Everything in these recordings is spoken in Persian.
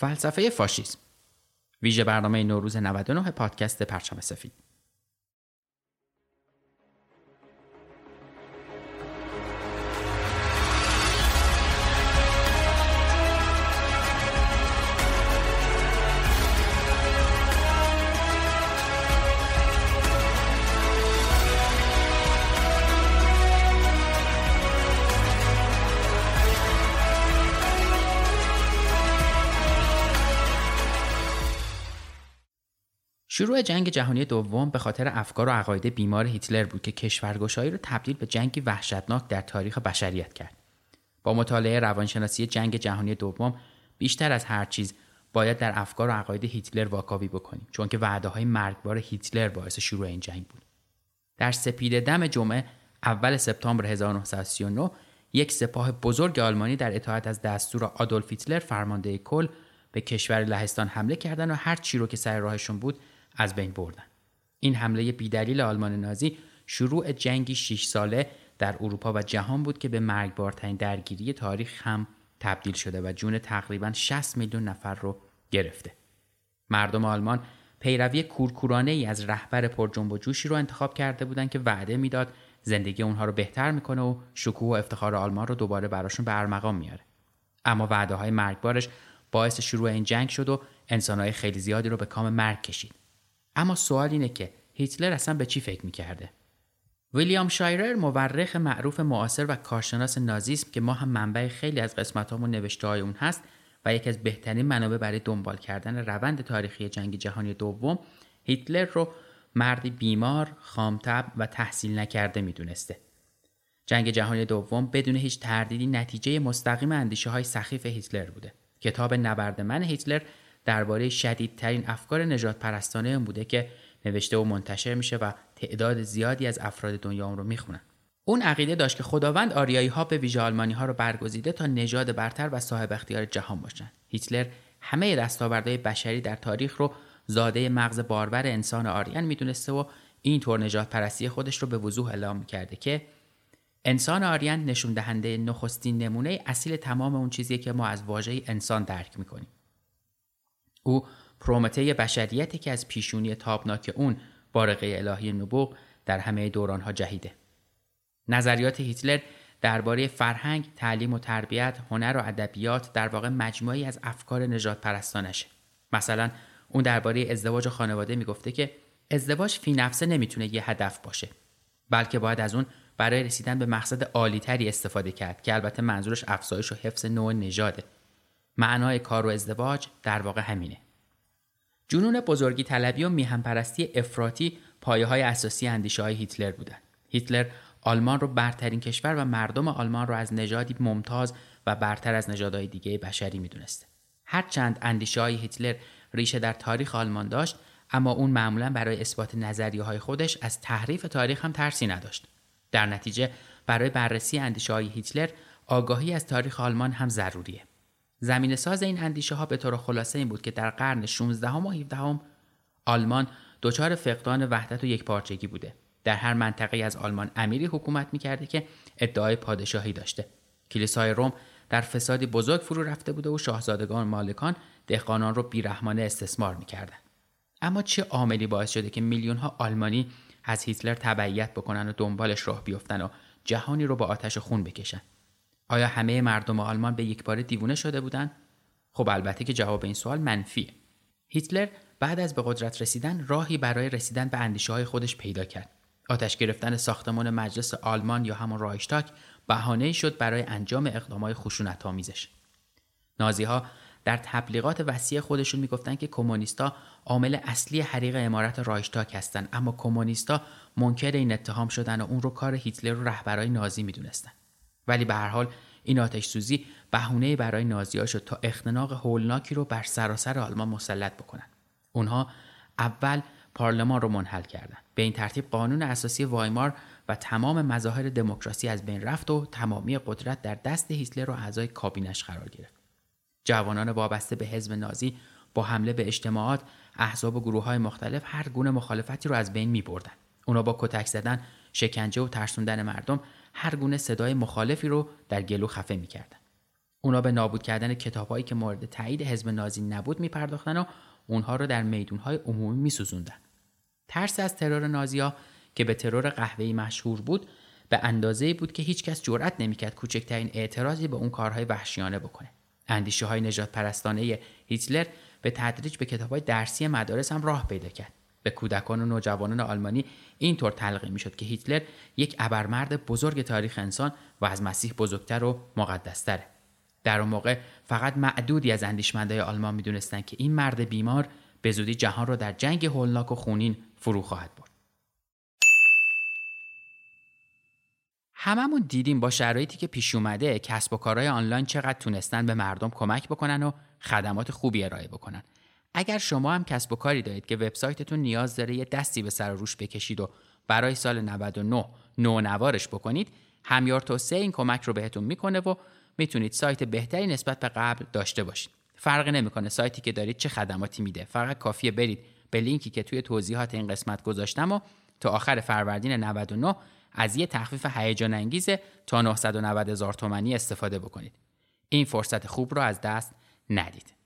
فلسفه فاشیسم. ویژه برنامه نوروز 99 پادکست پرچم سفید. شروع جنگ جهانی دوم به خاطر افکار و عقاید بیمار هیتلر بود که کشورگشایی را تبدیل به جنگی وحشتناک در تاریخ بشریت کرد. با مطالعه روانشناسی جنگ جهانی دوم بیشتر از هر چیز باید در افکار و عقاید هیتلر واکاوی بکنیم چون که وعده های مرگبار هیتلر باعث شروع این جنگ بود. در سپید دم جمعه اول سپتامبر 1939 یک سپاه بزرگ آلمانی در اطاعت از دستور آدولف هیتلر فرمانده کل به کشور لهستان حمله کردند و هر چی رو که سر راهشون بود از بین بردن. این حمله بیدلیل آلمان نازی شروع جنگی 6 ساله در اروپا و جهان بود که به مرگبارترین درگیری تاریخ هم تبدیل شده و جون تقریبا 60 میلیون نفر رو گرفته. مردم آلمان پیروی کورکورانه ای از رهبر پرجنب و جوشی رو انتخاب کرده بودند که وعده می‌داد زندگی اونها رو بهتر می‌کنه و شکوه و افتخار آلمان رو دوباره براشون به ارمغان میاره. اما وعده های مرگبارش باعث شروع این جنگ شد و انسانهای خیلی زیادی رو به کام مرگ کشید. اما سوال اینه که هیتلر اصلا به چی فکر می‌کرده؟ ویلیام شایرر مورخ معروف معاصر و کارشناس نازیسم که ما هم منبع خیلی از قسمت و نوشته های اون هست و یکی از بهترین منابع برای دنبال کردن روند تاریخی جنگ جهانی دوم هیتلر رو مردی بیمار، خامتب و تحصیل نکرده می‌دونسته. جنگ جهانی دوم بدون هیچ تردیدی نتیجه مستقیم اندیشه های سخیف هیتلر بوده. کتاب نبرد من هیتلر درباره شدیدترین افکار نجات پرستانه بوده که نوشته و منتشر میشه و تعداد زیادی از افراد دنیا اون رو می‌خونن. اون عقیده داشت که خداوند آریایی ها به ویژه آلمانی ها رو برگزیده تا نژاد برتر و صاحب اختیار جهان باشند. هیتلر همه دستاوردهای بشری در تاریخ رو زاده مغز باربر انسان آریان می‌دونسته و اینطور نجات پرستی خودش رو به وضوح اعلام می‌کرده که انسان آریان نشون دهنده نخستین نمونه اصیل تمام اون چیزی که ما از واژه انسان درک می‌کنیم. او پرومته بشریتی که از پیشونی تابناک اون بارقه الهی نبوغ در همه دورانها جهیده. نظریات هیتلر درباره فرهنگ، تعلیم و تربیت، هنر و ادبیات در واقع مجموعی از افکار نجات پرستانشه. مثلا اون درباره ازدواج و خانواده می‌گفته که ازدواج فی نفسه نمی‌تونه یه هدف باشه بلکه باید از اون برای رسیدن به مقصد عالیتری استفاده کرد که البته منظورش افزایش و حفظ نوع نژاده معنای کار و ازدواج در واقع همینه. جنون بزرگی طلبی و میهم پرستی افراطی پایه های اساسی اندیشه های هیتلر بودند. هیتلر آلمان رو برترین کشور و مردم آلمان رو از نژادی ممتاز و برتر از نژادهای دیگه بشری می‌دونسته. هرچند اندیشه های هیتلر ریشه در تاریخ آلمان داشت اما اون معمولا برای اثبات نظریه های خودش از تحریف تاریخ هم ترسی نداشت. در نتیجه برای بررسی اندیشه های هیتلر آگاهی از تاریخ آلمان هم ضروریه. زمین ساز این اندیشه ها به طور خلاصه این بود که در قرن 16 و 17 آلمان دچار فقدان وحدت و یک پارچگی بوده. در هر منطقه از آلمان امیری حکومت می‌کرده که ادعای پادشاهی داشته. کلیسای روم در فسادی بزرگ فرو رفته بوده و شاهزادگان مالکان دهقانان رو بیرحمانه استثمار می‌کردند. اما چه عاملی باعث شده که میلیون ها آلمانی از هیتلر تبعیت بکنن و دنبالش راه بیفتن و جهانی رو با آتش خون بکشن؟ آیا همه مردم آلمان به یک بار دیوونه شده بودند؟ خب البته که جواب این سوال منفیه. هیتلر بعد از به قدرت رسیدن راهی برای رسیدن به اندیشه های خودش پیدا کرد. آتش گرفتن ساختمان مجلس آلمان یا همون رایشتاک بهانه شد برای انجام اقدامات خشونت آمیزش. نازی ها در تبلیغات وسیع خودشون می‌گفتن که کمونیستا عامل اصلی حریق امارت رایشتاک هستند اما کمونیستا منکر این اتهام شدن و اون رو کار هیتلر و رهبرای نازی می‌دونستن. ولی به هر حال این آتش سوزی بهونه برای نازیها شد تا اختناق هولناکی رو بر سراسر آلمان مسلط بکنن. اونها اول پارلمان رو منحل کردند به این ترتیب قانون اساسی وایمار و تمام مظاهر دموکراسی از بین رفت و تمامی قدرت در دست هیتلر و اعضای کابینش قرار گرفت. جوانان وابسته به حزب نازی با حمله به اجتماعات احزاب و گروه های مختلف هر گونه مخالفتی رو از بین می بردن. اونا با کتک زدن، شکنجه و ترسوندن مردم هر گونه صدای مخالفی رو در گلو خفه می‌کردن. اونا به نابود کردن کتابهایی که مورد تایید حزب نازی نبود میپرداختن و اونها رو در میدونهای عمومی میسوزوندن. ترس از ترور نازیا که به ترور قهوه‌ای مشهور بود به اندازه بود که هیچکس جرأت نمی‌کرد کوچکترین اعتراضی به اون کارهای وحشیانه بکنه. اندیشه های نجات پرستانه هیتلر به تدریج به کتاب های درسی مدارس هم راه پیدا کرد. به کودکان و نوجوانان آلمانی اینطور تلقی می‌شد که هیتلر یک ابرمرد بزرگ تاریخ انسان و از مسیح بزرگتر و مقدستره. در اون موقع فقط معدودی از اندیشمندای آلمان می‌دونستند که این مرد بیمار به زودی جهان را در جنگ هولناک و خونین فرو خواهد برد. هممون دیدیم با شرایطی که پیش اومده کسب و کارهای آنلاین چقدر تونستن به مردم کمک بکنن و خدمات خوبی ارائه بکنن. اگر شما هم کسب و کاری دارید که وبسایتتون نیاز داره یه دستی به سر و روش بکشید و برای سال 99 نوارش بکنید، همیار توسعه این کمک رو بهتون می‌کنه و می‌تونید سایت بهتری نسبت به قبل داشته باشید. فرق نمی‌کنه سایتی که دارید چه خدماتی میده. فقط کافیه برید به لینکی که توی توضیحات این قسمت گذاشتم و تا آخر فروردین 99 از یه تخفیف هیجان انگیز تا 990 هزار تومانی استفاده بکنید. این فرصت خوب رو از دست ندید.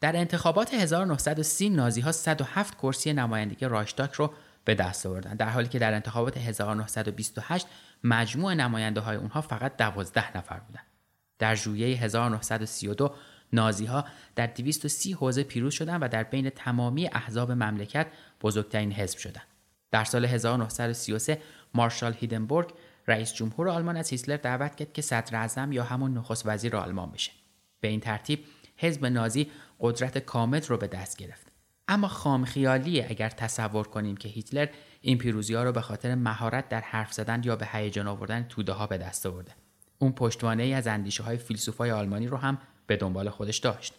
در انتخابات 1930 نازی ها 107 کرسی نمایندگی رایشتاک رو به دست آوردن در حالی که در انتخابات 1928 مجموع نماینده های اونها فقط 12 نفر بودند. در ژوئیه 1932 نازی ها در 230 حوزه پیروز شدند و در بین تمامی احزاب مملکت بزرگترین حزب شدند. در سال 1933 مارشال هیدنبورگ رئیس جمهور آلمان از هیتلر دعوت کرد که صدر اعظم یا همون نخست وزیر آلمان بشه. به این ترتیب حزب نازی قدرت کامل رو به دست گرفت. اما خام خیالیه اگر تصور کنیم که هیتلر این پیروزی ها رو به خاطر مهارت در حرف زدن یا به هیجان آوردن توده ها به دست آورده. اون پشتوانه ای از اندیشه های فیلسوفای آلمانی رو هم به دنبال خودش داشت.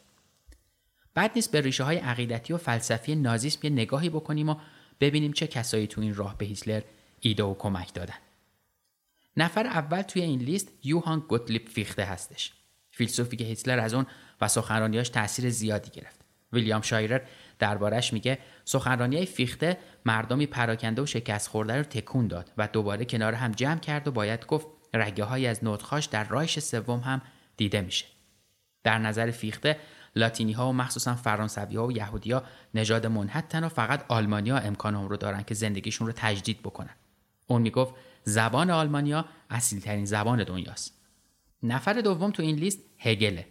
بعد نیست به ریشه های عقیدتی و فلسفی نازیسم یه نگاهی بکنیم و ببینیم چه کسایی تو این راه به هیتلر ایده و کمک دادن. نفر اول توی این لیست یوهان گوتلیب فیخته هستش. فیلسوفی که هیتلر از اون و سخنرانیاش تاثیر زیادی گرفت. ویلیام شایرر دربارش میگه سخنرانی فیخته مردمی پراکنده و شکست خورده رو تکون داد و دوباره کنار هم جمع کرد و باید گفت رگه های از نوتخاش در رایش سوم هم دیده میشه. در نظر فیخته لاتینی ها و مخصوصا فرانسوی ها و یهودی ها نژاد منحتن و فقط آلمانیا امکان اون رو دارن که زندگیشون رو تجدید بکنن. اون می‌گفت زبان آلمانیا اصیل ترین زبان دنیاست. نفر دوم تو این لیست هگله.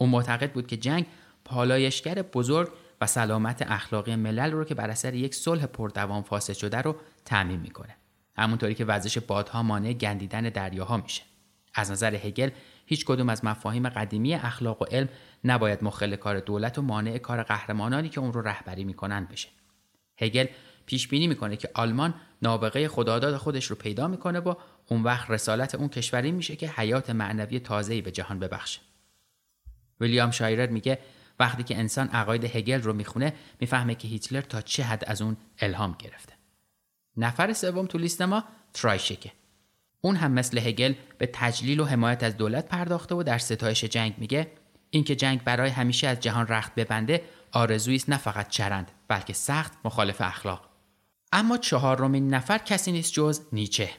اون معتقد بود که جنگ پالایشگر بزرگ و سلامت اخلاقی ملل رو که بر اثر یک صلح پردوام فاسد شده رو تعمین می‌کنه. همونطوری که وزش بادها مانع گندیدن دریاها میشه. از نظر هگل هیچ کدوم از مفاهیم قدیمی اخلاق و علم نباید مخل کار دولت و مانع کار قهرمانانی که اون رو رهبری می‌کنن بشه. هگل پیش بینی می‌کنه که آلمان نابغه خداداد خودش رو پیدا می‌کنه و اون وقت رسالت اون کشوری میشه که حیات معنوی تازه‌ای به جهان ببخشه. ویلیام شایرر میگه وقتی که انسان عقاید هگل رو می‌خونه می‌فهمه که هیتلر تا چه حد از اون الهام گرفته. نفر سوم تو لیست ما ترایشکه. اون هم مثل هگل به تجلیل و حمایت از دولت پرداخته و در ستایش جنگ میگه اینکه جنگ برای همیشه از جهان رخت ببنده آرزویی است نه فقط چرند بلکه سخت مخالف اخلاق اما چهارمین نفر کسی نیست جز نیچه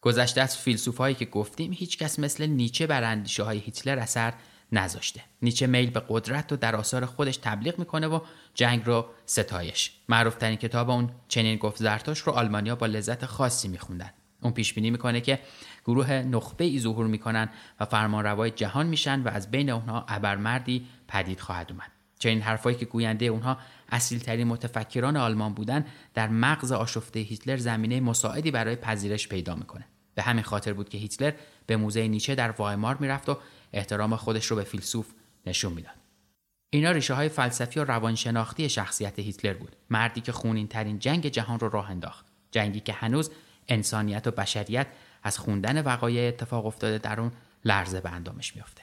گذشته از فیلسوفایی که گفتیم هیچکس مثل نیچه بر اندیشه های هیتلر اثر نذاشته. نیچه میل به قدرت و در آثار خودش تبلیغ می‌کنه و جنگ رو ستایش. معروف ترین کتاب اون چنین گفت زرتاش رو آلمانیا با لذت خاصی میخوندن. اون پیش بینی می‌کنه که گروه نخبه ای ظهور می‌کنن و فرمانروای جهان میشن و از بین اونها ابرمردی پدید خواهد اومد. چنین حرفایی که گوینده اونها اصیلترین متفکران آلمان بودن در مغز آشفته هیتلر زمینه مساعدی برای پذیرش پیدا می‌کنه. به همین خاطر بود که هیتلر به موزه نیچه در وایمار می‌رفت و احترام خودش رو به فیلسوف نشون می‌داد. اینا ریشه های فلسفی و روانشناختی شخصیت هیتلر بود. مردی که خونین ترین جنگ جهان رو راه انداخت. جنگی که هنوز انسانیت و بشریت از خوندن وقایع اتفاق افتاده در اون لرزه به اندامش میفته